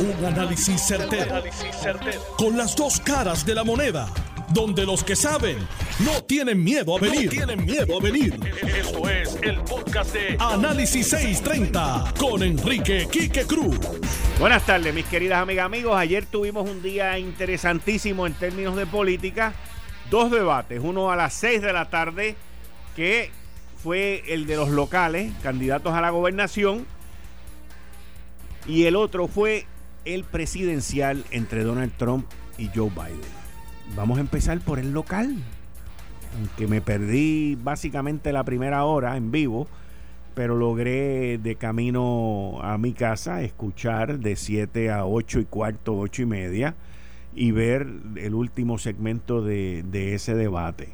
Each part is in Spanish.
Un análisis certero, Con las dos caras de la moneda. Donde los que saben no tienen miedo a venir. tienen miedo a venir. Esto es el podcast de Análisis 630 con Enrique Quique Cruz. Buenas tardes, mis queridas amigas, amigos. Ayer tuvimos un día interesantísimo en términos de política. Dos debates, uno a las 6 de la tarde, que fue el de los locales, candidatos a la gobernación, y el otro fue el presidencial entre Donald Trump y Joe Biden. Vamos a empezar por el local. Aunque me perdí básicamente la primera hora en vivo, pero logré de camino a mi casa escuchar de 7 a 8 y cuarto, 8 y media y ver el último segmento de, de ese debate.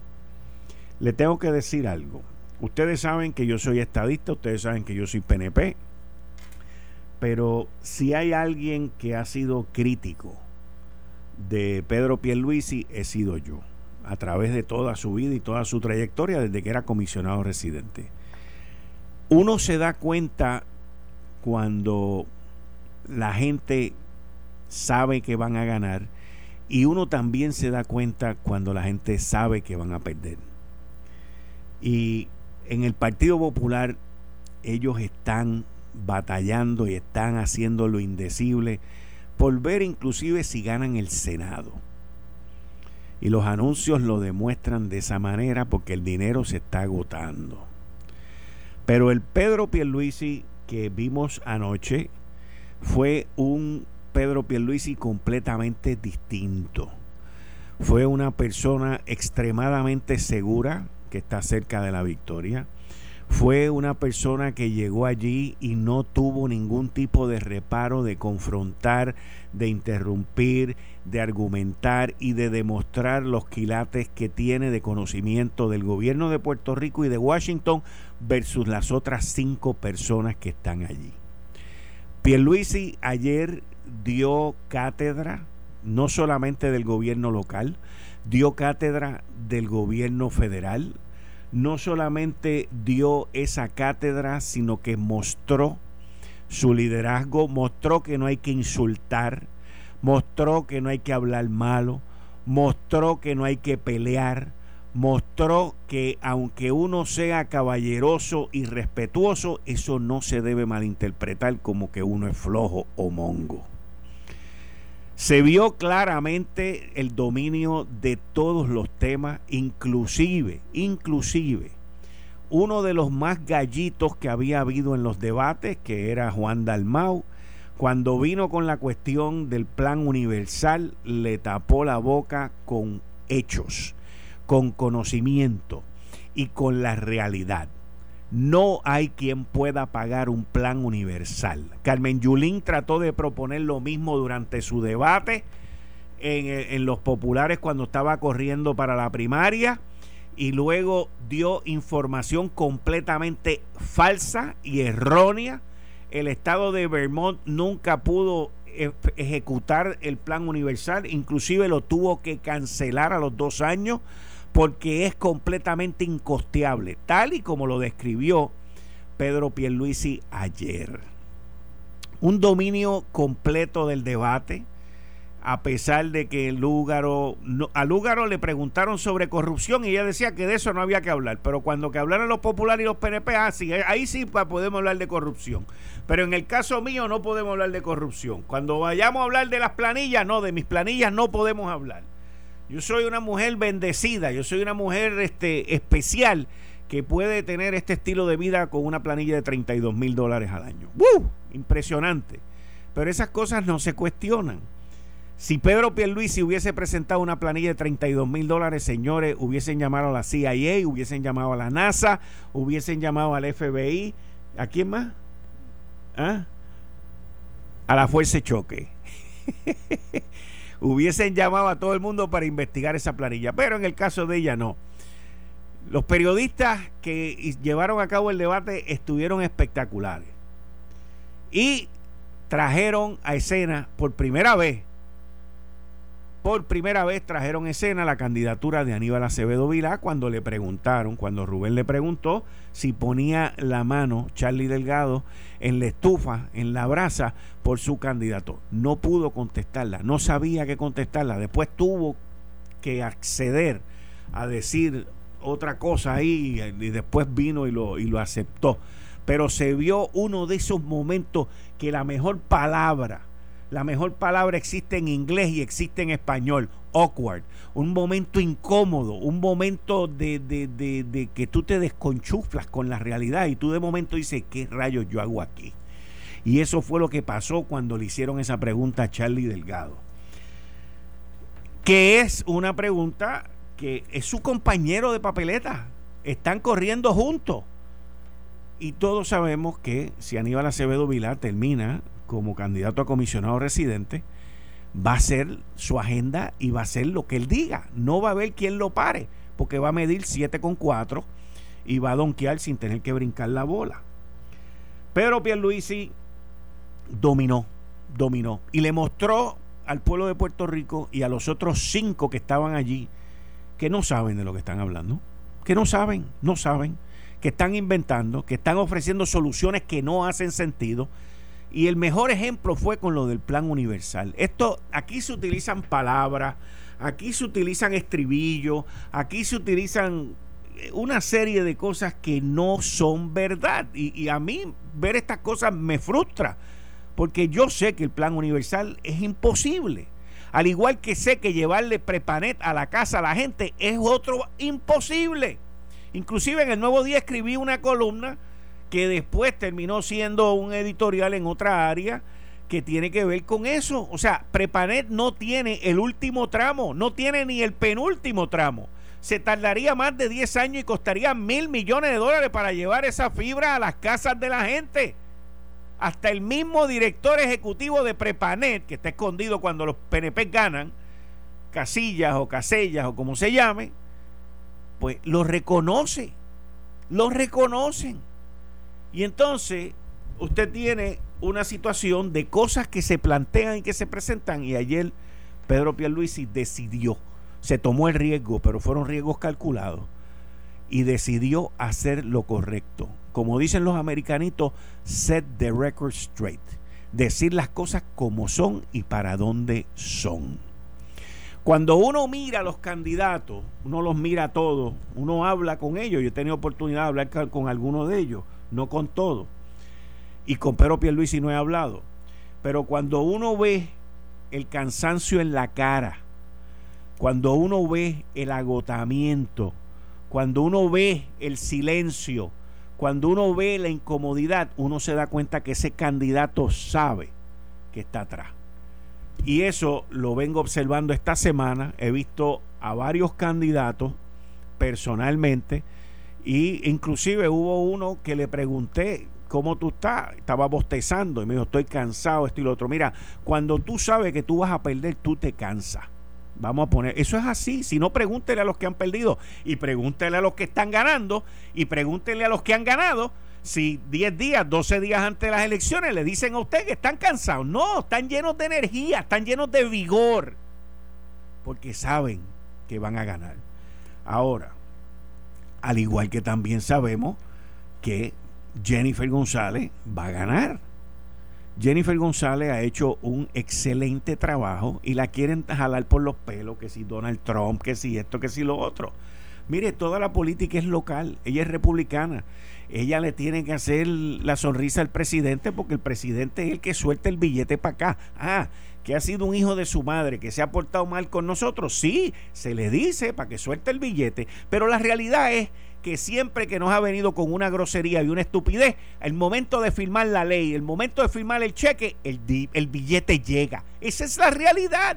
Le tengo que decir algo. Ustedes saben que yo soy estadista, ustedes saben que yo soy PNP, pero si hay alguien que ha sido crítico de Pedro Pierluisi, he sido yo, a través de toda su vida y toda su trayectoria desde que era comisionado residente. Uno se da cuenta cuando la gente sabe que van a ganar y uno también se da cuenta cuando la gente sabe que van a perder. Y en el Partido Popular ellos están batallando y están haciendo lo indecible por ver inclusive si ganan el Senado. Y los anuncios lo demuestran de esa manera porque el dinero se está agotando. Pero el Pedro Pierluisi que vimos anoche fue un Pedro Pierluisi completamente distinto. Fue una persona extremadamente segura que está cerca de la victoria fue una persona que llegó allí y no tuvo ningún tipo de reparo de confrontar, de interrumpir, de argumentar y de demostrar los quilates que tiene de conocimiento del gobierno de Puerto Rico y de Washington versus las otras cinco personas que están allí. Pierluisi ayer dio cátedra no solamente del gobierno local, dio cátedra del gobierno federal, no solamente dio esa cátedra, sino que mostró su liderazgo, mostró que no hay que insultar, mostró que no hay que hablar malo, mostró que no hay que pelear, mostró que aunque uno sea caballeroso y respetuoso, eso no se debe malinterpretar como que uno es flojo o mongo. Se vio claramente el dominio de todos los temas, inclusive, inclusive, uno de los más gallitos que había habido en los debates, que era Juan Dalmau, cuando vino con la cuestión del plan universal, le tapó la boca con hechos, con conocimiento y con la realidad. No hay quien pueda pagar un plan universal. Carmen Yulín trató de proponer lo mismo durante su debate en, en, los populares cuando estaba corriendo para la primaria y luego dio información completamente falsa y errónea. El estado de Vermont nunca pudo e, ejecutar el plan universal, inclusive lo tuvo que cancelar a los dos años porque es completamente incosteable, tal y como lo describió Pedro Pierluisi ayer. Un dominio completo del debate, a pesar de que Lúgaro, a Lúgaro le preguntaron sobre corrupción y ella decía que de eso no había que hablar, pero cuando que hablaron los populares y los PNP, ah, ahí sí podemos hablar de corrupción. Pero en el caso mío no podemos hablar de corrupción. Cuando vayamos a hablar de las planillas, no, de mis planillas no podemos hablar. Yo soy una mujer bendecida, yo soy una mujer este, especial que puede tener este estilo de vida con una planilla de 32 mil dólares al año. ¡Uh! Impresionante. Pero esas cosas no se cuestionan. Si Pedro Pierluisi hubiese presentado una planilla de 32 mil dólares, señores, hubiesen llamado a la CIA, hubiesen llamado a la NASA, hubiesen llamado al FBI. ¿A quién más? ¿Ah? A la Fuerza de Choque. hubiesen llamado a todo el mundo para investigar esa planilla, pero en el caso de ella no. Los periodistas que llevaron a cabo el debate estuvieron espectaculares y trajeron a escena por primera vez por primera vez trajeron escena la candidatura de Aníbal Acevedo Vilá cuando le preguntaron, cuando Rubén le preguntó si ponía la mano Charlie Delgado en la estufa, en la brasa, por su candidato. No pudo contestarla, no sabía qué contestarla. Después tuvo que acceder a decir otra cosa ahí y después vino y lo, y lo aceptó. Pero se vio uno de esos momentos que la mejor palabra la mejor palabra existe en inglés y existe en español. Awkward. Un momento incómodo, un momento de, de, que tú te desconchuflas con la realidad y tú de momento dices, ¿qué rayos yo hago aquí? Y eso fue lo que pasó cuando le hicieron esa pregunta a Charlie Delgado. Que es una pregunta que es su compañero de papeleta. Están corriendo juntos. Y todos sabemos que si Aníbal Acevedo Vilar termina como candidato a comisionado residente, va a ser su agenda y va a ser lo que él diga. No va a haber quien lo pare, porque va a medir 7,4 y va a donkear sin tener que brincar la bola. Pero Pierluisi dominó, dominó y le mostró al pueblo de Puerto Rico y a los otros cinco que estaban allí que no saben de lo que están hablando, que no saben, no saben, que están inventando, que están ofreciendo soluciones que no hacen sentido y el mejor ejemplo fue con lo del plan universal. Esto, aquí se utilizan palabras, aquí se utilizan estribillos, aquí se utilizan eh, una serie de cosas que no son verdad. Y, a mí ver estas cosas me frustra, porque yo sé que el plan universal es imposible. Al igual que sé que llevarle prepanet a la casa a la gente es otro imposible. Inclusive en el Nuevo Día escribí una columna que después terminó siendo un editorial en otra área que tiene que ver con eso. O sea, Prepanet no tiene el último tramo, no tiene ni el penúltimo tramo. Se tardaría más de 10 años y costaría mil millones de dólares para llevar esa fibra a las casas de la gente. Hasta el mismo director ejecutivo de Prepanet, que está escondido cuando los PNP ganan, Casillas o Casellas o como se llame, pues lo reconoce. Lo reconocen. Y entonces usted tiene una situación de cosas que se plantean y que se presentan y ayer Pedro Pierluisi decidió, se tomó el riesgo, pero fueron riesgos calculados y decidió hacer lo correcto. Como dicen los americanitos, set the record straight. Decir las cosas como son y para dónde son. Cuando uno mira a los candidatos, uno los mira a todos, uno habla con ellos. Yo he tenido oportunidad de hablar con algunos de ellos no con todo. Y con Pedro Pierluisi no he hablado. Pero cuando uno ve el cansancio en la cara, cuando uno ve el agotamiento, cuando uno ve el silencio, cuando uno ve la incomodidad, uno se da cuenta que ese candidato sabe que está atrás. Y eso lo vengo observando esta semana. He visto a varios candidatos personalmente y inclusive hubo uno que le pregunté, ¿cómo tú estás? Estaba bostezando y me dijo, estoy cansado, esto y lo otro. Mira, cuando tú sabes que tú vas a perder, tú te cansas. Vamos a poner, eso es así. Si no, pregúntele a los que han perdido y pregúntele a los que están ganando y pregúntele a los que han ganado si 10 días, 12 días antes de las elecciones le dicen a usted que están cansados. No, están llenos de energía, están llenos de vigor, porque saben que van a ganar. Ahora, al igual que también sabemos que Jennifer González va a ganar. Jennifer González ha hecho un excelente trabajo y la quieren jalar por los pelos, que si Donald Trump, que si esto, que si lo otro. Mire, toda la política es local, ella es republicana. Ella le tiene que hacer la sonrisa al presidente porque el presidente es el que suelta el billete para acá. Ah, que ha sido un hijo de su madre, que se ha portado mal con nosotros, sí, se le dice para que suelte el billete, pero la realidad es que siempre que nos ha venido con una grosería y una estupidez, el momento de firmar la ley, el momento de firmar el cheque, el, el billete llega. Esa es la realidad.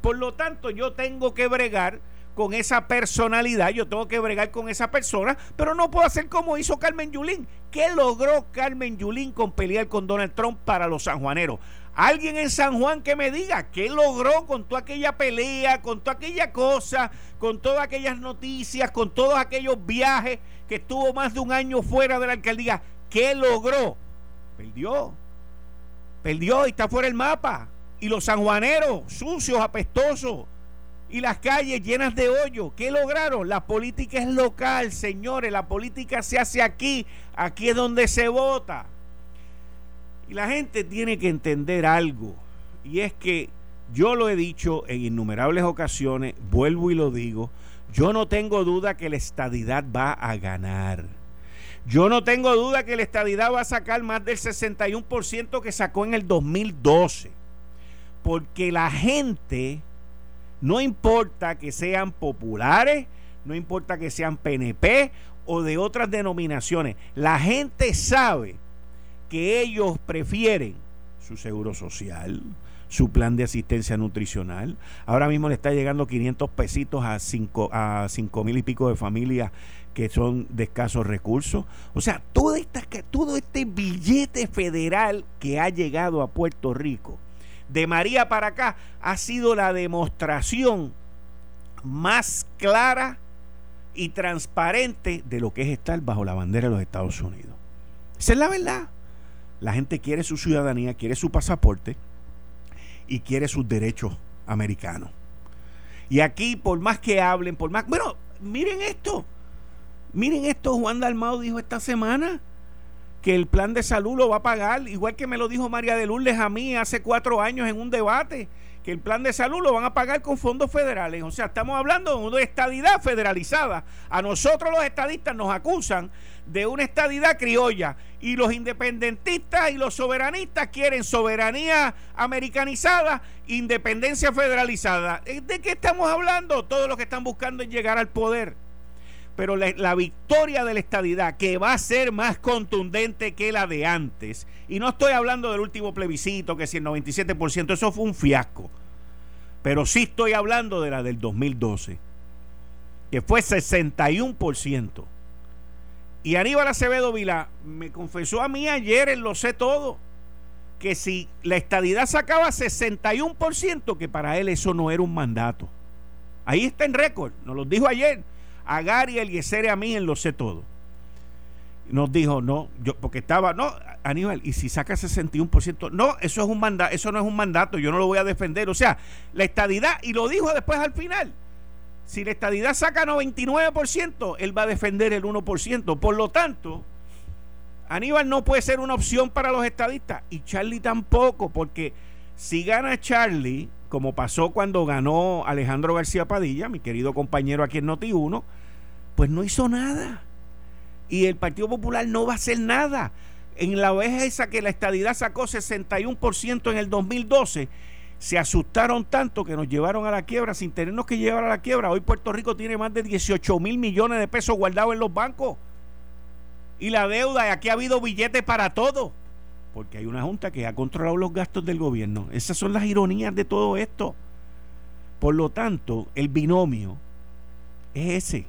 Por lo tanto, yo tengo que bregar con esa personalidad, yo tengo que bregar con esa persona, pero no puedo hacer como hizo Carmen Yulín. ¿Qué logró Carmen Yulín con pelear con Donald Trump para los sanjuaneros? Alguien en San Juan que me diga qué logró con toda aquella pelea, con toda aquella cosa, con todas aquellas noticias, con todos aquellos viajes que estuvo más de un año fuera de la alcaldía. ¿Qué logró? Perdió. Perdió y está fuera del mapa. Y los sanjuaneros, sucios, apestosos, y las calles llenas de hoyo. ¿Qué lograron? La política es local, señores. La política se hace aquí. Aquí es donde se vota. Y la gente tiene que entender algo. Y es que yo lo he dicho en innumerables ocasiones, vuelvo y lo digo, yo no tengo duda que la estadidad va a ganar. Yo no tengo duda que la estadidad va a sacar más del 61% que sacó en el 2012. Porque la gente, no importa que sean populares, no importa que sean PNP o de otras denominaciones, la gente sabe que ellos prefieren su seguro social, su plan de asistencia nutricional. Ahora mismo le está llegando 500 pesitos a 5 a cinco mil y pico de familias que son de escasos recursos. O sea, esta, todo este billete federal que ha llegado a Puerto Rico, de María para acá, ha sido la demostración más clara y transparente de lo que es estar bajo la bandera de los Estados Unidos. Esa es la verdad. La gente quiere su ciudadanía, quiere su pasaporte y quiere sus derechos americanos. Y aquí, por más que hablen, por más... Bueno, miren esto. Miren esto, Juan Dalmao dijo esta semana que el plan de salud lo va a pagar, igual que me lo dijo María de Lourdes a mí hace cuatro años en un debate, que el plan de salud lo van a pagar con fondos federales. O sea, estamos hablando de una estadidad federalizada. A nosotros los estadistas nos acusan de una estadidad criolla y los independentistas y los soberanistas quieren soberanía americanizada, independencia federalizada. ¿De qué estamos hablando? Todos los que están buscando llegar al poder. Pero la, victoria de la estadidad, que va a ser más contundente que la de antes, y no estoy hablando del último plebiscito, que si el 97%, eso fue un fiasco. Pero sí estoy hablando de la del 2012, que fue 61%. Y Aníbal Acevedo Vila me confesó a mí ayer en Lo Sé Todo que si la estadidad sacaba 61%, que para él eso no era un mandato. Ahí está en récord, nos lo dijo ayer. A Gary Eliezer a mí en Lo Sé Todo. Nos dijo, no, yo, porque estaba, no, Aníbal, y si saca 61%, no, eso es un mandato, eso no es un mandato, yo no lo voy a defender. O sea, la estadidad, y lo dijo después al final, si la estadidad saca 99%, él va a defender el 1%. Por lo tanto, Aníbal no puede ser una opción para los estadistas y Charlie tampoco, porque si gana Charlie, como pasó cuando ganó Alejandro García Padilla, mi querido compañero aquí en Noti1, pues no hizo nada. Y el Partido Popular no va a hacer nada. En la vez esa que la estadidad sacó 61% en el 2012, se asustaron tanto que nos llevaron a la quiebra sin tenernos que llevar a la quiebra. Hoy Puerto Rico tiene más de 18 mil millones de pesos guardados en los bancos. Y la deuda, y aquí ha habido billetes para todo. Porque hay una junta que ha controlado los gastos del gobierno. Esas son las ironías de todo esto. Por lo tanto, el binomio es ese.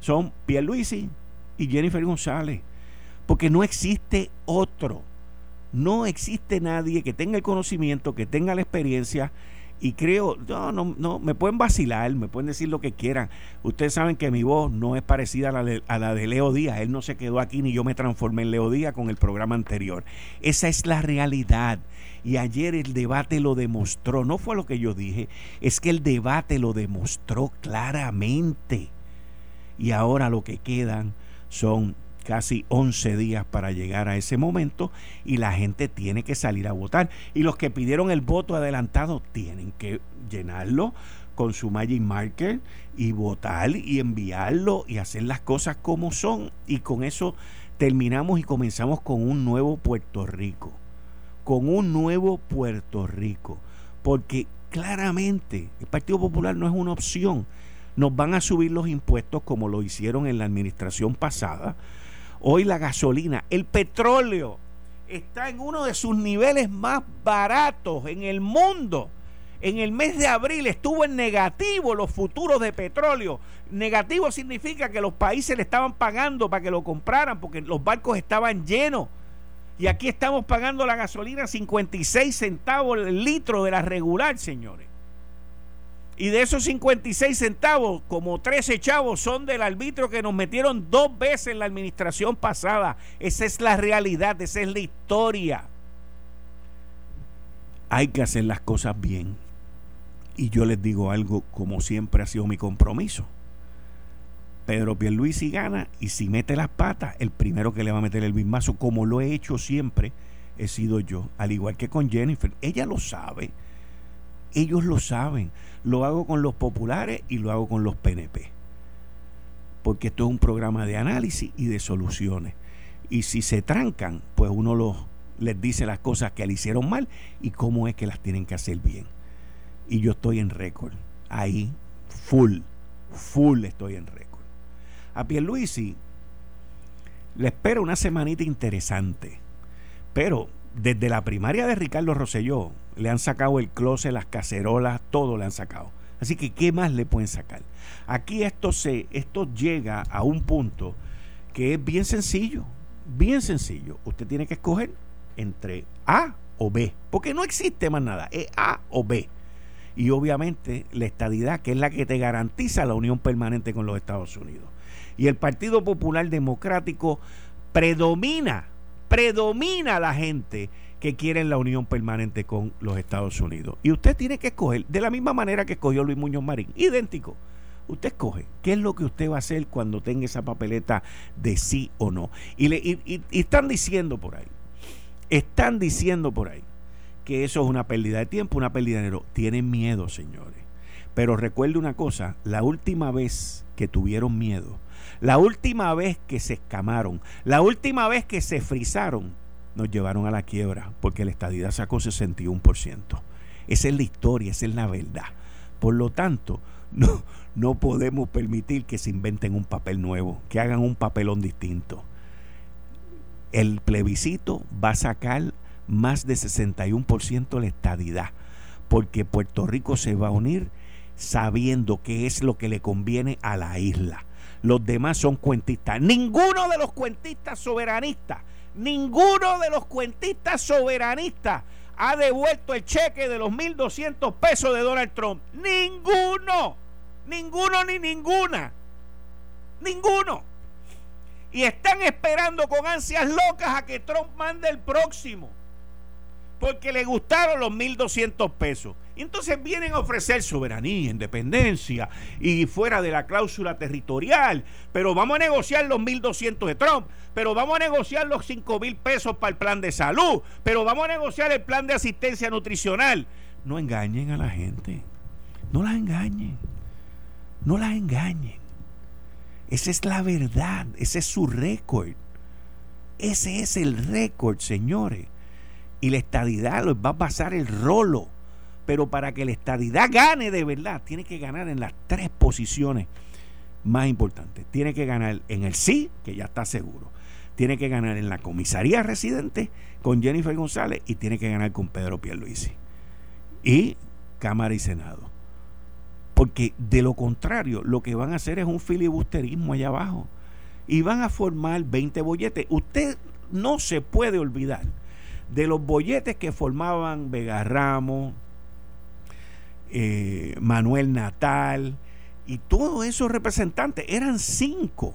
Son Pierluisi y Jennifer González. Porque no existe otro. No existe nadie que tenga el conocimiento, que tenga la experiencia y creo, no, no, no, me pueden vacilar, me pueden decir lo que quieran. Ustedes saben que mi voz no es parecida a la, de, a la de Leo Díaz. Él no se quedó aquí ni yo me transformé en Leo Díaz con el programa anterior. Esa es la realidad. Y ayer el debate lo demostró. No fue lo que yo dije, es que el debate lo demostró claramente. Y ahora lo que quedan son casi 11 días para llegar a ese momento y la gente tiene que salir a votar. Y los que pidieron el voto adelantado tienen que llenarlo con su Magic Marker y votar y enviarlo y hacer las cosas como son. Y con eso terminamos y comenzamos con un nuevo Puerto Rico. Con un nuevo Puerto Rico. Porque claramente el Partido Popular no es una opción. Nos van a subir los impuestos como lo hicieron en la administración pasada Hoy la gasolina, el petróleo está en uno de sus niveles más baratos en el mundo. En el mes de abril estuvo en negativo los futuros de petróleo. Negativo significa que los países le estaban pagando para que lo compraran porque los barcos estaban llenos. Y aquí estamos pagando la gasolina 56 centavos el litro de la regular, señores. Y de esos 56 centavos, como 13 chavos son del arbitrio que nos metieron dos veces en la administración pasada. Esa es la realidad, esa es la historia. Hay que hacer las cosas bien. Y yo les digo algo como siempre ha sido mi compromiso. Pedro Pierluisi gana y si mete las patas, el primero que le va a meter el bismazo, como lo he hecho siempre, he sido yo. Al igual que con Jennifer. Ella lo sabe. Ellos lo saben. Lo hago con los populares y lo hago con los PNP. Porque esto es un programa de análisis y de soluciones. Y si se trancan, pues uno los, les dice las cosas que le hicieron mal y cómo es que las tienen que hacer bien. Y yo estoy en récord. Ahí, full, full estoy en récord. A Pierluisi le espera una semanita interesante. Pero desde la primaria de Ricardo Rosselló le han sacado el closet, las cacerolas, todo le han sacado. Así que, ¿qué más le pueden sacar? Aquí esto, se, esto llega a un punto que es bien sencillo. Bien sencillo. Usted tiene que escoger entre A o B. Porque no existe más nada. Es A o B. Y obviamente la estadidad, que es la que te garantiza la unión permanente con los Estados Unidos. Y el Partido Popular Democrático predomina, predomina la gente que quiere la unión permanente con los Estados Unidos. Y usted tiene que escoger, de la misma manera que escogió Luis Muñoz Marín, idéntico. Usted escoge qué es lo que usted va a hacer cuando tenga esa papeleta de sí o no. Y, le, y están diciendo por ahí, están diciendo por ahí que eso es una pérdida de tiempo, una pérdida de dinero. Tienen miedo, señores. Pero recuerde una cosa, la última vez que tuvieron miedo la última vez que se escamaron, la última vez que se frizaron, nos llevaron a la quiebra porque la estadidad sacó 61%. Esa es la historia, esa es la verdad. Por lo tanto, no, no podemos permitir que se inventen un papel nuevo, que hagan un papelón distinto. El plebiscito va a sacar más de 61% la estadidad, porque Puerto Rico se va a unir sabiendo qué es lo que le conviene a la isla los demás son cuentistas. Ninguno de los cuentistas soberanistas, ninguno de los cuentistas soberanistas ha devuelto el cheque de los 1.200 pesos de Donald Trump. Ninguno, ninguno ni ninguna, ninguno. Y están esperando con ansias locas a que Trump mande el próximo porque le gustaron los 1.200 pesos. Y entonces vienen a ofrecer soberanía, independencia y fuera de la cláusula territorial. Pero vamos a negociar los 1.200 de Trump. Pero vamos a negociar los 5.000 pesos para el plan de salud. Pero vamos a negociar el plan de asistencia nutricional. No engañen a la gente. No las engañen. No las engañen. Esa es la verdad. Ese es su récord. Ese es el récord, señores y la estadidad les va a pasar el rolo. Pero para que la estadidad gane de verdad, tiene que ganar en las tres posiciones más importantes. Tiene que ganar en el sí, que ya está seguro. Tiene que ganar en la comisaría residente con Jennifer González y tiene que ganar con Pedro Pierluisi. Y Cámara y Senado. Porque de lo contrario, lo que van a hacer es un filibusterismo allá abajo. Y van a formar 20 bolletes. Usted no se puede olvidar de los bolletes que formaban Vega Ramos, eh, Manuel Natal y todos esos representantes, eran cinco.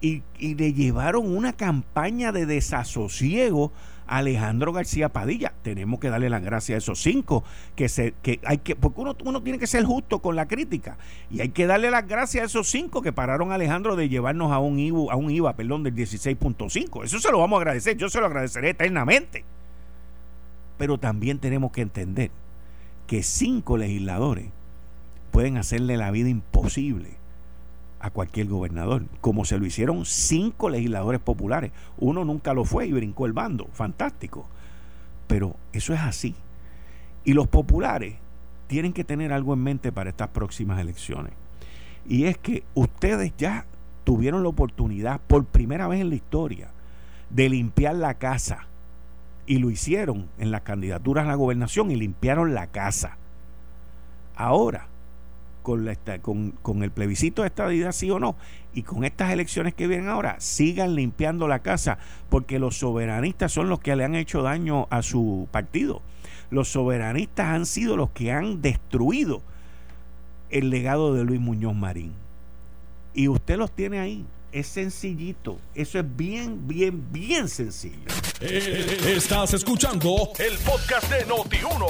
Y, y, le llevaron una campaña de desasosiego Alejandro García Padilla. Tenemos que darle las gracias a esos cinco, que se, que hay que, porque uno, uno tiene que ser justo con la crítica. Y hay que darle las gracias a esos cinco que pararon a Alejandro de llevarnos a un IVA, a un IVA perdón, del 16.5. Eso se lo vamos a agradecer, yo se lo agradeceré eternamente. Pero también tenemos que entender que cinco legisladores pueden hacerle la vida imposible a cualquier gobernador, como se lo hicieron cinco legisladores populares. Uno nunca lo fue y brincó el bando, fantástico. Pero eso es así. Y los populares tienen que tener algo en mente para estas próximas elecciones. Y es que ustedes ya tuvieron la oportunidad por primera vez en la historia de limpiar la casa. Y lo hicieron en las candidaturas a la gobernación y limpiaron la casa. Ahora con, el plebiscito de estadidad, sí o no, y con estas elecciones que vienen ahora, sigan limpiando la casa, porque los soberanistas son los que le han hecho daño a su partido. Los soberanistas han sido los que han destruido el legado de Luis Muñoz Marín. Y usted los tiene ahí. Es sencillito. Eso es bien, bien, bien sencillo. Eh, estás escuchando el podcast de Noti1.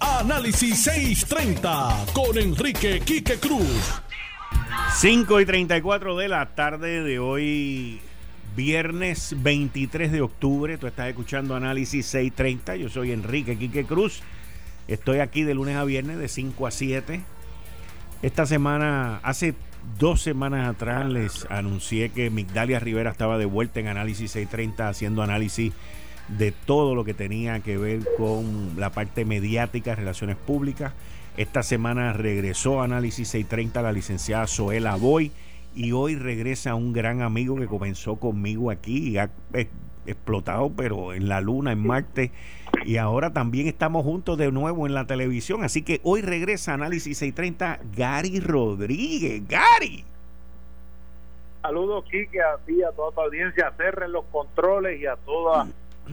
Análisis 630 con Enrique Quique Cruz. 5 y 34 de la tarde de hoy, viernes 23 de octubre. Tú estás escuchando Análisis 630. Yo soy Enrique Quique Cruz. Estoy aquí de lunes a viernes de 5 a 7. Esta semana, hace dos semanas atrás, les anuncié que Migdalia Rivera estaba de vuelta en Análisis 630 haciendo análisis de todo lo que tenía que ver con la parte mediática, relaciones públicas. Esta semana regresó a Análisis 630 la licenciada Zoela Boy y hoy regresa un gran amigo que comenzó conmigo aquí y ha explotado, pero en la luna, en Marte, y ahora también estamos juntos de nuevo en la televisión. Así que hoy regresa Análisis 630 Gary Rodríguez. Gary. Saludos, Kike, a ti, a toda tu audiencia, cerren los controles y a toda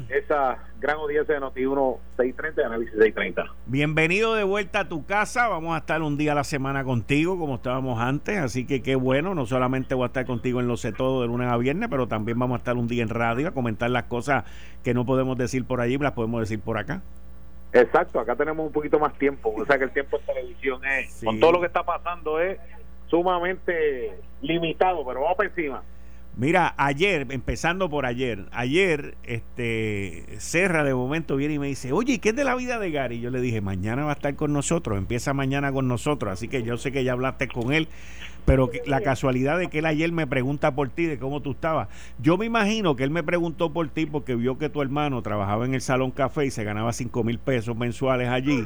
esa gran audiencia de Noti1 630 y Análisis 630. Bienvenido de vuelta a tu casa. Vamos a estar un día a la semana contigo, como estábamos antes. Así que qué bueno. No solamente voy a estar contigo en Lo Sé Todo de lunes a viernes, pero también vamos a estar un día en radio a comentar las cosas que no podemos decir por allí, las podemos decir por acá. Exacto, acá tenemos un poquito más tiempo. O sea que el tiempo en televisión es, con todo lo que está pasando, es sumamente limitado, pero vamos para encima. Mira, ayer, empezando por ayer, ayer, este, Serra de momento viene y me dice, oye, ¿qué es de la vida de Gary? Yo le dije, mañana va a estar con nosotros, empieza mañana con nosotros, así que yo sé que ya hablaste con él pero la casualidad de que él ayer me pregunta por ti, de cómo tú estabas. Yo me imagino que él me preguntó por ti porque vio que tu hermano trabajaba en el Salón Café y se ganaba 5 mil pesos mensuales allí.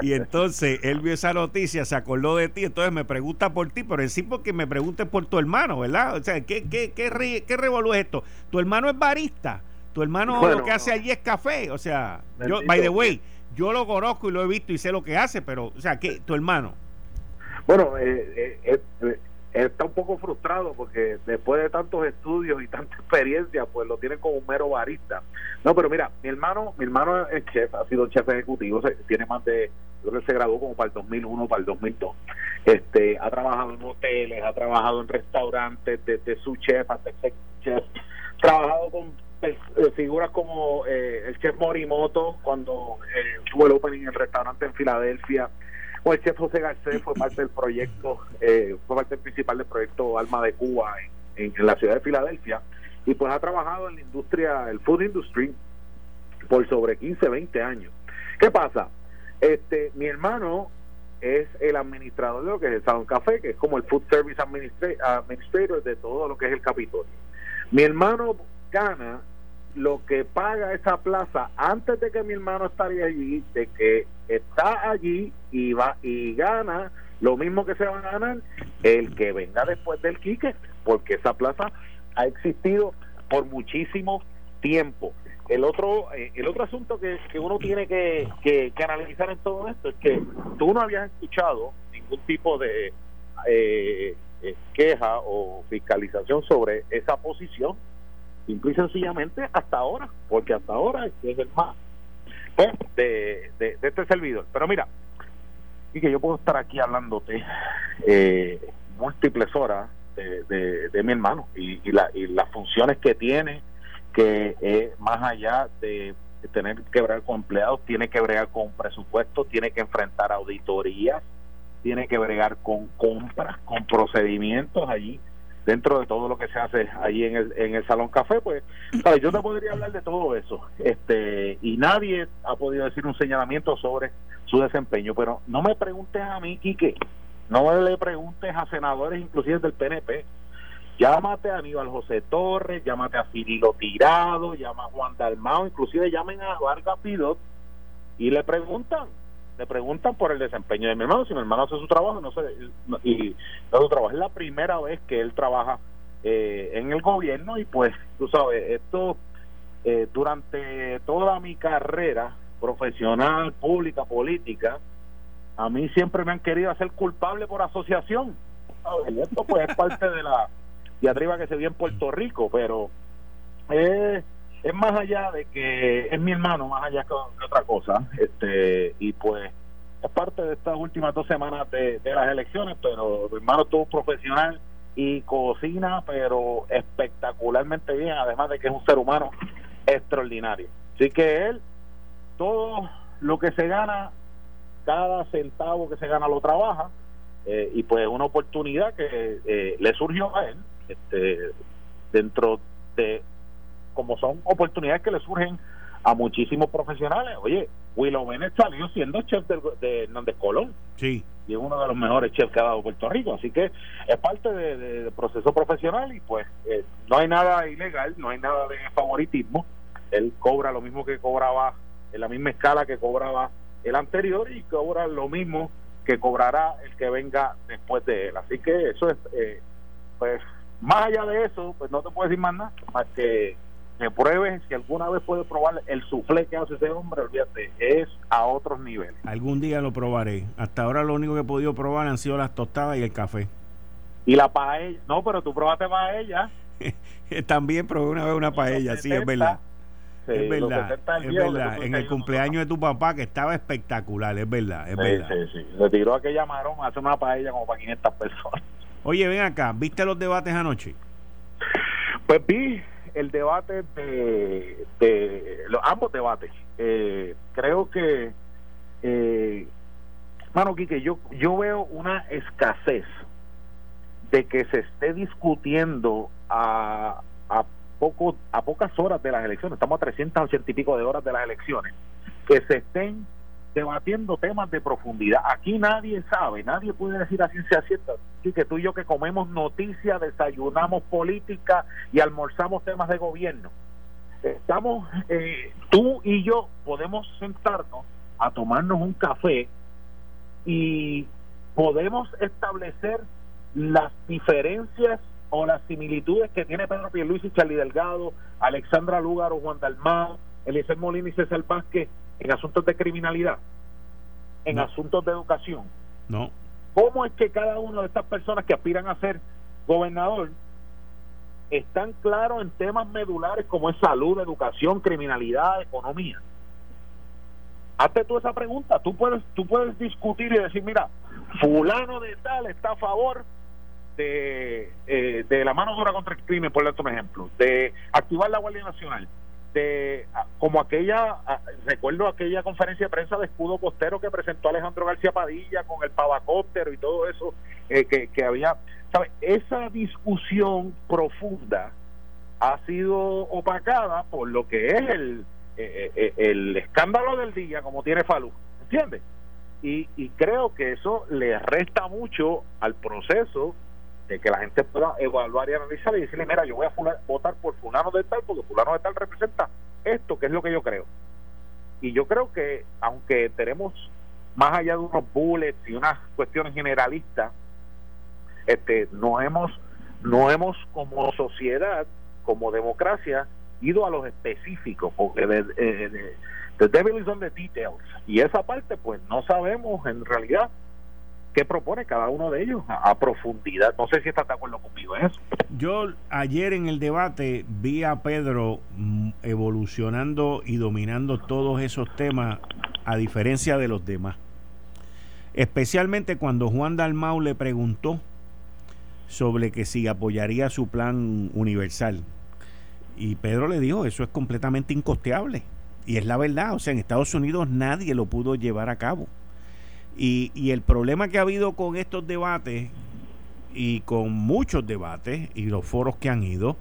Y entonces él vio esa noticia, se acordó de ti, entonces me pregunta por ti, pero en sí porque me pregunte por tu hermano, ¿verdad? O sea, ¿qué, qué, qué, re, qué revolú es esto? Tu hermano es barista, tu hermano lo que hace allí es café, o sea, yo, by the way, yo lo conozco y lo he visto y sé lo que hace, pero, o sea, ¿qué? Tu hermano. Bueno, eh, eh, eh, está un poco frustrado porque después de tantos estudios y tanta experiencia, pues lo tienen como un mero barista. No, pero mira, mi hermano, mi hermano es chef, ha sido chef ejecutivo, tiene más de, creo que se graduó como para el 2001, para el 2002. Este, ha trabajado en hoteles, ha trabajado en restaurantes, desde su chef hasta el chef, trabajado con figuras como el chef Morimoto cuando tuvo el opening en el restaurante en Filadelfia pues el chef José Garcés fue parte del proyecto, eh, fue parte principal del proyecto Alma de Cuba en, la ciudad de Filadelfia y pues ha trabajado en la industria, el food industry, por sobre 15, 20 años. ¿Qué pasa? Este, mi hermano es el administrador de lo que es el Salón Café, que es como el Food Service Administrator de todo lo que es el Capitolio. Mi hermano gana lo que paga esa plaza antes de que mi hermano estaría allí, de que está allí y va y gana lo mismo que se va a ganar el que venga después del Quique, porque esa plaza ha existido por muchísimo tiempo. El otro, eh, el otro asunto que, uno tiene que, que, analizar en todo esto es que tú no habías escuchado ningún tipo de eh, eh, queja o fiscalización sobre esa posición simple y sencillamente hasta ahora, porque hasta ahora es el más pues, de, de, este servidor. Pero mira, y que yo puedo estar aquí hablándote eh, múltiples horas de, de, mi hermano y, y, la, y las funciones que tiene, que más allá de, tener que bregar con empleados, tiene que bregar con presupuestos, tiene que enfrentar auditorías, tiene que bregar con compras, con procedimientos allí dentro de todo lo que se hace ahí en el, en el salón café pues yo te podría hablar de todo eso este y nadie ha podido decir un señalamiento sobre su desempeño pero no me preguntes a mí Quique no le preguntes a senadores inclusive del PNP llámate a Aníbal José Torres llámate a Cirilo Tirado llama a Juan Dalmao inclusive llamen a Vargas Pidot y le preguntan le preguntan por el desempeño de mi hermano, si mi hermano hace su trabajo no sé, y no su trabajo. Es la primera vez que él trabaja eh, en el gobierno y pues, tú sabes, esto eh, durante toda mi carrera profesional, pública, política, a mí siempre me han querido hacer culpable por asociación. Y esto pues es parte de la diatriba que se vio en Puerto Rico, pero es es más allá de que es mi hermano, más allá que, otra cosa, este y pues es parte de estas últimas dos semanas de, las elecciones, pero mi hermano estuvo profesional y cocina, pero espectacularmente bien, además de que es un ser humano extraordinario. Así que él, todo lo que se gana cada centavo que se gana lo trabaja eh, y pues una oportunidad que eh, le surgió a él este, dentro de como son oportunidades que le surgen a muchísimos profesionales. Oye, Willow Bennett salió siendo chef de, de Hernández Colón. Sí. Y es uno de los mejores chefs que ha dado Puerto Rico. Así que es parte del proceso profesional y pues eh, no hay nada ilegal, no hay nada de favoritismo. Él cobra lo mismo que cobraba, en la misma escala que cobraba el anterior y cobra lo mismo que cobrará el que venga después de él. Así que eso es, eh, pues, más allá de eso, pues no te puedo decir más nada, más que me pruebes si alguna vez puedes probar el suflé que hace ese hombre, olvídate, es a otros niveles. Algún día lo probaré. Hasta ahora lo único que he podido probar han sido las tostadas y el café. Y la paella, no, pero tú probaste paella. También probé una vez una paella, sí, es verdad. es verdad, es verdad. En el cumpleaños de tu papá, que estaba espectacular, es verdad, es verdad. Sí, sí. Le tiró aquella marón a hacer una paella como para 500 personas. Oye, ven acá, ¿viste los debates anoche? Pues vi el debate de, los, ambos debates. Eh, creo que, eh, mano Quique, yo, yo veo una escasez de que se esté discutiendo a, a, poco, a pocas horas de las elecciones, estamos a 380 y pico de horas de las elecciones, que se estén debatiendo temas de profundidad. Aquí nadie sabe, nadie puede decir a ciencia cierta que tú y yo que comemos noticias, desayunamos política y almorzamos temas de gobierno. Estamos, eh, tú y yo podemos sentarnos a tomarnos un café y podemos establecer las diferencias o las similitudes que tiene Pedro Pierluisi, Charlie Delgado, Alexandra Lúgaro, Juan Dalmao, Eliezer Molina y César Vázquez en asuntos de criminalidad, en asuntos de educación. No. ¿Cómo es que cada una de estas personas que aspiran a ser gobernador están claros en temas medulares como es salud, educación, criminalidad, economía? Hazte tú esa pregunta. Tú puedes, tú puedes discutir y decir, mira, fulano de tal está a favor de, eh, de la mano dura contra el crimen, por un ejemplo, de activar la Guardia Nacional, de como aquella recuerdo aquella conferencia de prensa de escudo costero que presentó Alejandro García Padilla con el pavacóptero y todo eso eh, que, había ¿sabe? esa discusión profunda ha sido opacada por lo que es el eh, eh, el escándalo del día como tiene Falú ¿entiendes? Y, y creo que eso le resta mucho al proceso de que la gente pueda evaluar y analizar y decirle, mira, yo voy a votar por fulano de tal porque fulano de tal representa esto, que es lo que yo creo. Y yo creo que, aunque tenemos más allá de unos bullets y unas cuestiones generalistas, este, no hemos, no hemos como sociedad, como democracia, ido a los específicos, porque de, de, the devil is on the details. Y esa parte, pues no sabemos en realidad qué propone cada uno de ellos a, profundidad. No sé si estás de acuerdo conmigo eso. Yo ayer en el debate vi a Pedro mm, evolucionando y dominando todos esos temas a diferencia de los demás. Especialmente cuando Juan Dalmau le preguntó sobre que si apoyaría su plan universal. Y Pedro le dijo, eso es completamente incosteable. Y es la verdad, o sea, en Estados Unidos nadie lo pudo llevar a cabo. Y, el problema que ha habido con estos debates y con muchos debates y los foros que han ido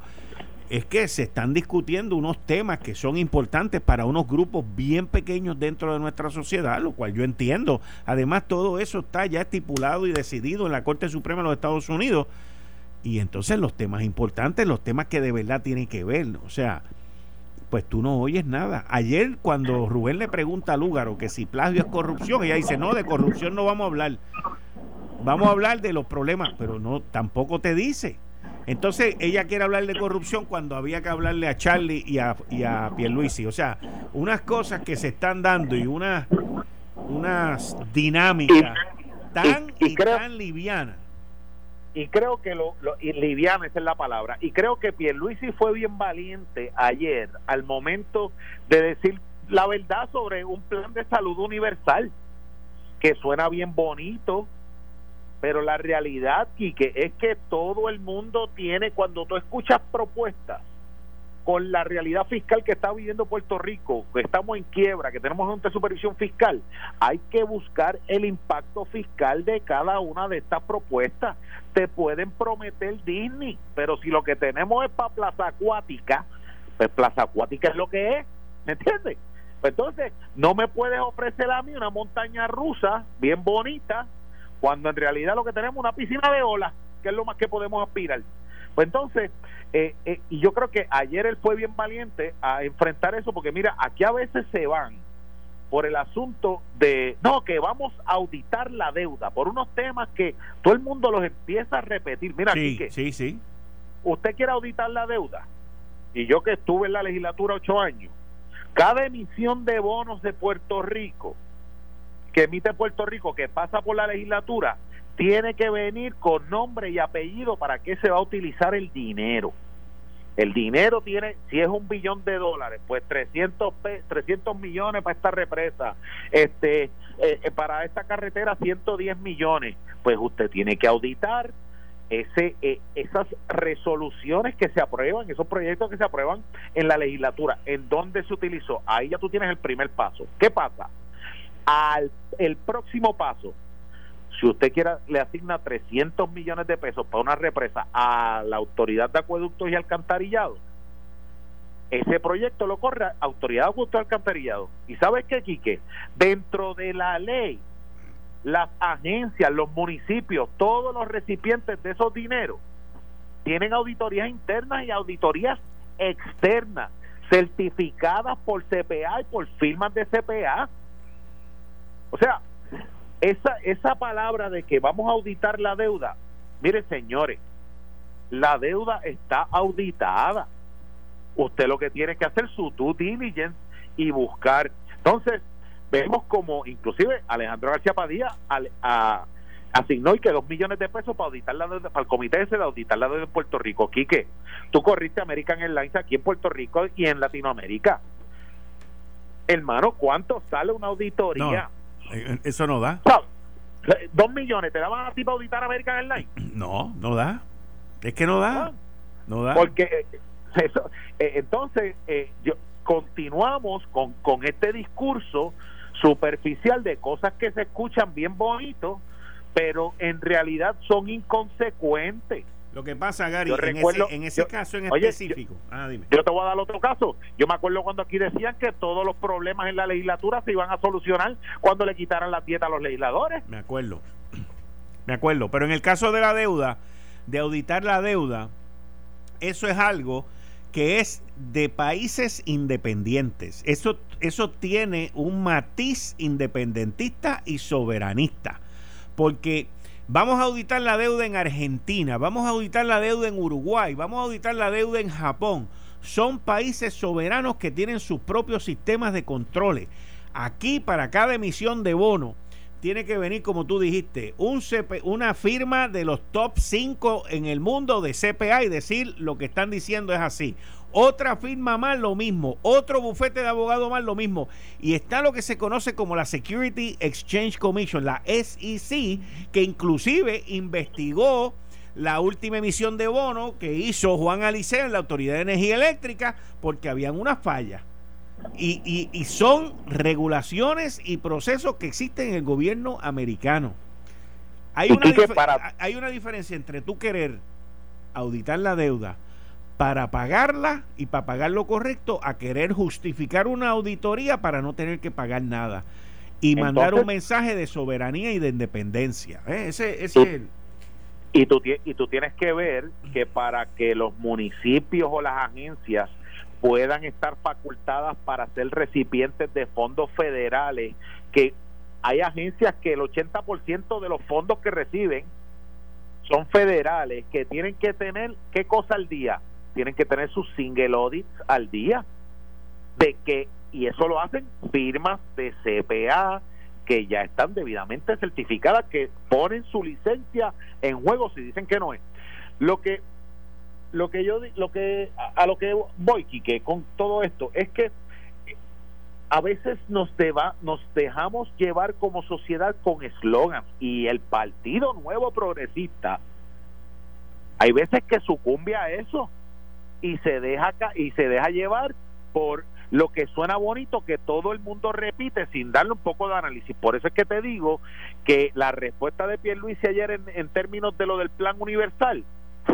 es que se están discutiendo unos temas que son importantes para unos grupos bien pequeños dentro de nuestra sociedad, lo cual yo entiendo. Además, todo eso está ya estipulado y decidido en la Corte Suprema de los Estados Unidos. Y entonces los temas importantes, los temas que de verdad tienen que ver, o sea, pues tú no oyes nada. Ayer cuando Rubén le pregunta a Lúgaro que si plagio es corrupción, ella dice, no, de corrupción no vamos a hablar. Vamos a hablar de los problemas, pero no, tampoco te dice. Entonces ella quiere hablar de corrupción cuando había que hablarle a Charlie y a, y a Pierluisi. O sea, unas cosas que se están dando y unas, unas dinámicas tan y tan livianas y creo que lo, lo y liviana esa es la palabra y creo que Pierluisi fue bien valiente ayer al momento de decir la verdad sobre un plan de salud universal que suena bien bonito pero la realidad Quique es que todo el mundo tiene cuando tú escuchas propuestas con la realidad fiscal que está viviendo Puerto Rico, que estamos en quiebra, que tenemos una supervisión fiscal, hay que buscar el impacto fiscal de cada una de estas propuestas. Te pueden prometer Disney, pero si lo que tenemos es para Plaza Acuática, pues Plaza Acuática es lo que es, ¿me entiendes? Pues entonces, no me puedes ofrecer a mí una montaña rusa bien bonita, cuando en realidad lo que tenemos es una piscina de olas, que es lo más que podemos aspirar. Pues entonces, eh, eh, y yo creo que ayer él fue bien valiente a enfrentar eso, porque mira, aquí a veces se van por el asunto de, no, que vamos a auditar la deuda, por unos temas que todo el mundo los empieza a repetir. Mira, sí, sí, sí. Usted quiere auditar la deuda, y yo que estuve en la legislatura ocho años, cada emisión de bonos de Puerto Rico, que emite Puerto Rico, que pasa por la legislatura, tiene que venir con nombre y apellido para qué se va a utilizar el dinero. El dinero tiene, si es un billón de dólares, pues 300, 300 millones para esta represa, este, eh, eh, para esta carretera 110 millones. Pues usted tiene que auditar ese, eh, esas resoluciones que se aprueban, esos proyectos que se aprueban en la legislatura, en dónde se utilizó. Ahí ya tú tienes el primer paso. ¿Qué pasa? Al el próximo paso, si usted quiere, le asigna 300 millones de pesos para una represa a la Autoridad de Acueductos y Alcantarillado, ese proyecto lo corre Autoridad de Acueductos y Alcantarillado. ¿Y sabes qué, Quique? Dentro de la ley, las agencias, los municipios, todos los recipientes de esos dineros tienen auditorías internas y auditorías externas, certificadas por CPA y por firmas de CPA. O sea, esa, esa palabra de que vamos a auditar la deuda, mire señores, la deuda está auditada. Usted lo que tiene que hacer su due diligence y buscar. Entonces, vemos como inclusive Alejandro García Padilla a, asignó y que dos millones de pesos para auditar la deuda, para el comité ese de auditar la deuda en Puerto Rico. Quique, tú corriste American Airlines aquí en Puerto Rico y en Latinoamérica. Hermano, ¿cuánto sale una auditoría? Eso no da. Dos millones, ¿te daban a ti para auditar American Airlines? No, no da. Es que no da. No da. Porque eh, eso, eh, entonces, yo, continuamos con, con este discurso superficial de cosas que se escuchan bien bonitos, pero en realidad son inconsecuentes. Lo que pasa, Gary, en ese, caso en específico. Yo, ah, dime. yo te voy a dar otro caso. Yo me acuerdo cuando aquí decían que todos los problemas en la legislatura se iban a solucionar cuando le quitaran la dieta a los legisladores. Me acuerdo. Me acuerdo. Pero en el caso de la deuda, de auditar la deuda, eso es algo que es de países independientes. Eso, eso tiene un matiz independentista y soberanista. Porque Vamos a auditar la deuda en Argentina, vamos a auditar la deuda en Uruguay, vamos a auditar la deuda en Japón. Son países soberanos que tienen sus propios sistemas de controles. Aquí, para cada emisión de bono, tiene que venir, como tú dijiste, un una firma de los top 5 en el mundo de CPA y decir lo que están diciendo es así otra firma más lo mismo, otro bufete de abogado más lo mismo. Y está lo que se conoce como la Security Exchange Commission, la SEC, que inclusive investigó la última emisión de bono que hizo Juan Alicea en la Autoridad de Energía Eléctrica porque habían unas fallas. Y, y, son regulaciones y procesos que existen en el gobierno americano. Hay una, hay una diferencia entre tú querer auditar la deuda para pagarla y para pagar lo correcto a querer justificar una auditoría para no tener que pagar nada y mandar un mensaje de soberanía y de independencia. ¿eh? Ese, ese es el... Y tú, y tú tienes que ver que para que los municipios o las agencias puedan estar facultadas para ser recipientes de fondos federales, que hay agencias que el 80% de los fondos que reciben son federales, que tienen que tener, ¿qué cosa al día? tienen que tener sus single audits al día de que y eso lo hacen firmas de CPA que ya están debidamente certificadas que ponen su licencia en juego si dicen que no es lo que lo que yo lo que a, lo que voy Quique con todo esto es que a veces nos deba, nos dejamos llevar como sociedad con eslogans y el Partido Nuevo Progresista hay veces que sucumbe a eso y se deja y se deja llevar por lo que suena bonito que todo el mundo repite sin darle un poco de análisis. Por eso es que te digo que la respuesta de Pierluisi ayer en, en términos de lo del plan universal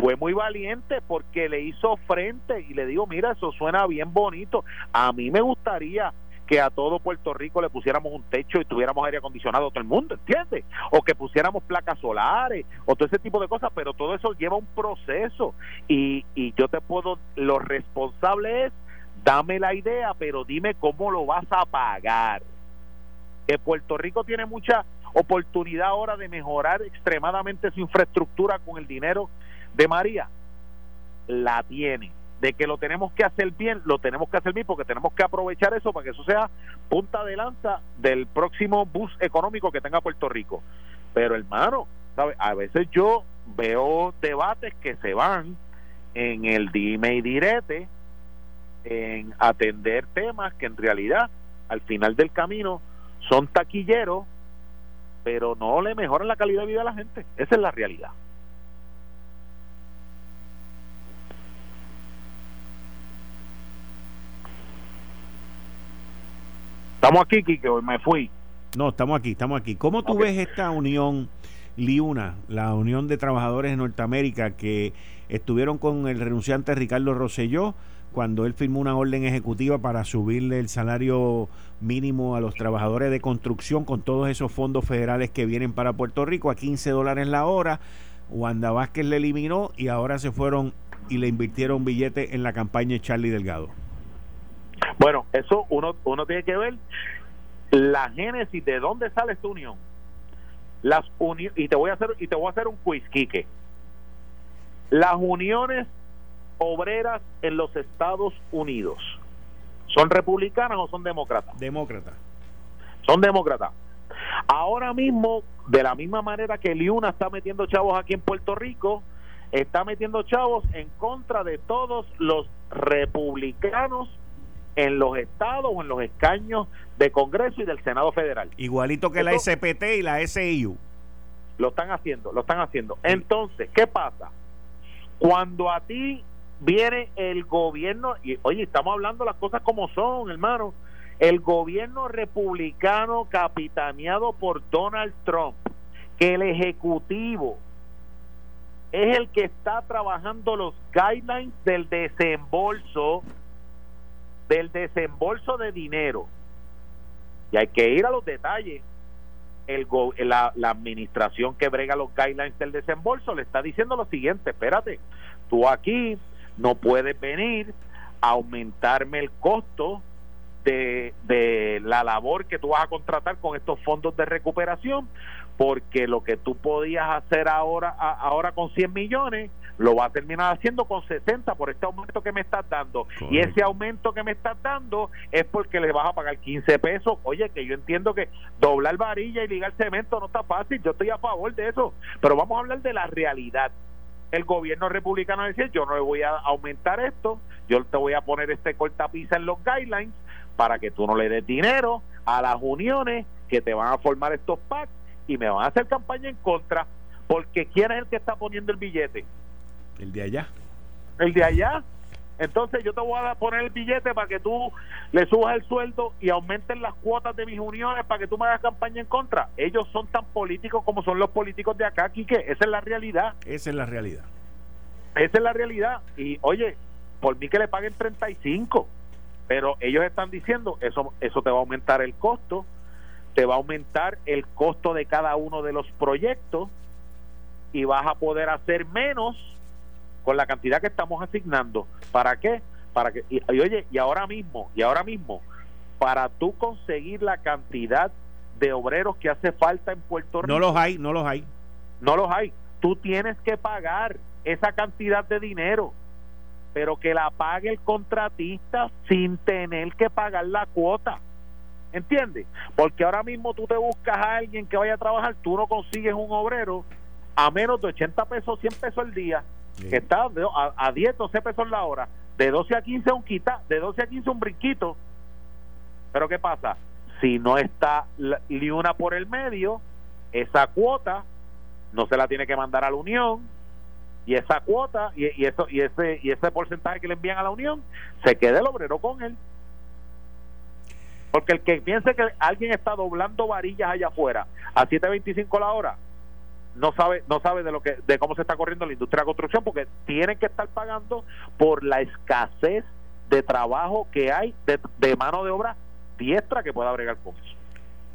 fue muy valiente porque le hizo frente y le digo, mira, eso suena bien bonito. A mí me gustaría que a todo Puerto Rico le pusiéramos un techo y tuviéramos aire acondicionado todo el mundo, ¿entiendes? O que pusiéramos placas solares o todo ese tipo de cosas, pero todo eso lleva un proceso y, y yo te puedo, lo responsable es dame la idea, pero dime cómo lo vas a pagar. Que Puerto Rico tiene mucha oportunidad ahora de mejorar extremadamente su infraestructura con el dinero de María. La tiene. De que lo tenemos que hacer bien, lo tenemos que hacer bien porque tenemos que aprovechar eso para que eso sea punta de lanza del próximo bus económico que tenga Puerto Rico. Pero hermano, ¿sabe? a veces yo veo debates que se van en el dime y direte en atender temas que en realidad al final del camino son taquilleros, pero no le mejoran la calidad de vida a la gente. Esa es la realidad. Estamos aquí, Kike, hoy me fui. No, estamos aquí, estamos aquí. ¿Cómo tú ves esta unión, Liuna, la Unión de Trabajadores de Norteamérica, que estuvieron con el renunciante Ricardo Rosselló? cuando él firmó una orden ejecutiva para subirle el salario mínimo a los trabajadores de construcción con todos esos fondos federales que vienen para Puerto Rico a 15 dólares la hora. Wanda Vázquez le eliminó y ahora se fueron y le invirtieron billete en la campaña de Charlie Delgado. Bueno, eso uno, uno tiene que ver la génesis de dónde sale esta unión. Las y te voy a hacer y te voy a hacer un quiz, Quique. Las uniones obreras en los Estados Unidos son republicanas o son demócratas? Demócratas. Son demócratas. Ahora mismo, de la misma manera que Liuna está metiendo chavos aquí en Puerto Rico, está metiendo chavos en contra de todos los republicanos en los estados o en los escaños de Congreso y del Senado Federal. Igualito que la SPT y la SIU. Lo están haciendo, lo están haciendo. Entonces, ¿qué pasa? Cuando a ti viene el gobierno, y oye, estamos hablando las cosas como son, hermano, el gobierno republicano capitaneado por Donald Trump, que el Ejecutivo es el que está trabajando los guidelines del desembolso, del desembolso de dinero. Y hay que ir a los detalles. El, la, la administración que brega los guidelines del desembolso le está diciendo lo siguiente, espérate, tú aquí no puedes venir a aumentarme el costo de, de, la labor que tú vas a contratar con estos fondos de recuperación, porque lo que tú podías hacer ahora, ahora con 100 millones, lo va a terminar haciendo con 60 por este aumento que me estás dando. Y ese aumento que me estás dando es porque le vas a pagar 15 pesos. Oye, que yo entiendo que doblar varilla y ligar cemento no está fácil, yo estoy a favor de eso, pero vamos a hablar de la realidad. El gobierno republicano decía yo no le voy a aumentar esto, yo te voy a poner este cortapisa en los guidelines para que tú no le des dinero a las uniones que te van a formar estos packs y me van a hacer campaña en contra, porque ¿quién es el que está poniendo el billete? El de allá. El de allá. Entonces yo te voy a poner el billete para que tú le subas el sueldo y aumenten las cuotas de mis uniones para que tú me hagas campaña en contra. Ellos son tan políticos como son los políticos de acá, Quique. Esa es la realidad. Esa es la realidad. Esa es la realidad. Y oye, por mí que le paguen 35, pero ellos están diciendo eso, eso te va a aumentar el costo, te va a aumentar el costo de cada uno de los proyectos y vas a poder hacer menos con la cantidad que estamos asignando. ¿Para qué? Para que y, oye, y ahora mismo, y ahora mismo, para tú conseguir la cantidad de obreros que hace falta en Puerto Rico. No los hay, no los hay. No los hay. Tú tienes que pagar esa cantidad de dinero, pero que la pague el contratista sin tener que pagar la cuota. ¿Entiendes? Porque ahora mismo tú te buscas a alguien que vaya a trabajar, tú no consigues un obrero a menos de 80 pesos, 100 pesos al día que está a, a 10, 12 pesos la hora, de 12 a 15 un quita, de 12 a 15 un brinquito. Pero ¿qué pasa? Si no está ni una por el medio, esa cuota no se la tiene que mandar a la Unión, y esa cuota y, y eso y ese y ese porcentaje que le envían a la Unión se quede el obrero con él. Porque el que piense que alguien está doblando varillas allá afuera a 7.25 la hora, no sabe no sabe de lo que de cómo se está corriendo la industria de construcción porque tienen que estar pagando por la escasez de trabajo que hay de, de mano de obra diestra que pueda bregar con eso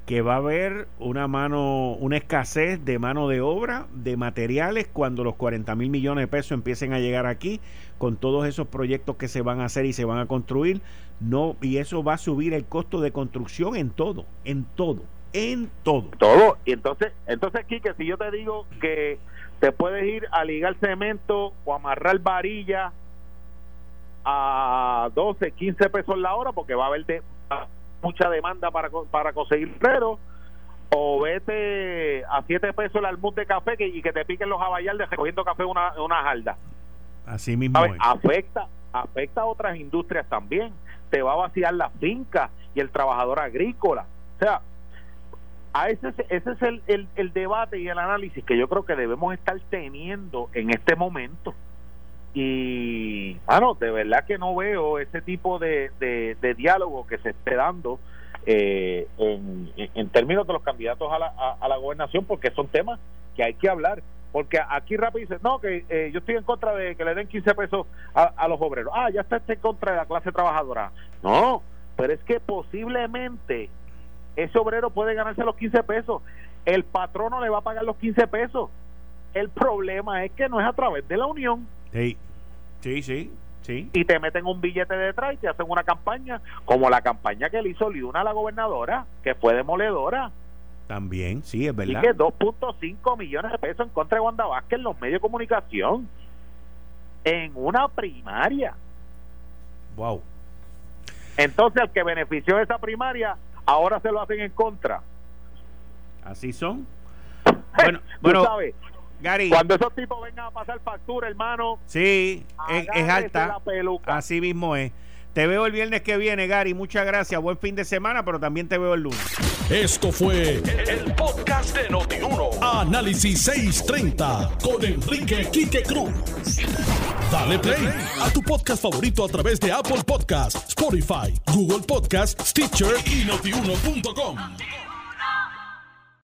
que va a haber una mano, una escasez de mano de obra, de materiales, cuando los 40 mil millones de pesos empiecen a llegar aquí, con todos esos proyectos que se van a hacer y se van a construir, no, y eso va a subir el costo de construcción en todo, en todo, en todo. Todo, y entonces, entonces, Quique, si yo te digo que te puedes ir a ligar cemento o amarrar varilla a 12, 15 pesos la hora, porque va a haber de, mucha demanda para, para conseguir pero o vete a 7 pesos el almud de café que, y que te piquen los abayaldes recogiendo café en una, una jarda. Así mismo. Afecta, afecta a otras industrias también. Te va a vaciar la finca y el trabajador agrícola. O sea, a ese, ese es el, el, el debate y el análisis que yo creo que debemos estar teniendo en este momento y bueno de verdad que no veo ese tipo de, de, diálogo que se esté dando eh, en, en, términos de los candidatos a la, a, la gobernación porque son temas que hay que hablar. Porque aquí rápido dice no que eh, yo estoy en contra de que le den 15 pesos a, a los obreros. Ah ya está en contra de la clase trabajadora. No pero es que posiblemente ese obrero puede ganarse los 15 pesos. El patrono le va a pagar los 15 pesos. El problema es que no es a través de la unión Sí, sí, sí. Sí. Y te meten un billete detrás y te hacen una campaña, como la campaña que le hizo Liduna a la gobernadora, que fue demoledora. También, sí, es verdad. Y que 2.5 millones de pesos en contra de Wanda Vázquez en los medios de comunicación. En una primaria. Wow. Entonces, el que benefició de esa primaria, ahora se lo hacen en contra. Así son. Bueno, bueno sabes, Gary. Cuando esos tipos vengan a pasar factura, hermano. Sí, es, alta. Así mismo es. Te veo el viernes que viene, Gary. Muchas gracias. Buen fin de semana, pero también te veo el lunes. Esto fue el, podcast de Notiuno. Análisis 630 con Enrique Quique Cruz. Dale play a tu podcast favorito a través de Apple Podcasts, Spotify, Google Podcasts, Stitcher y notiuno.com.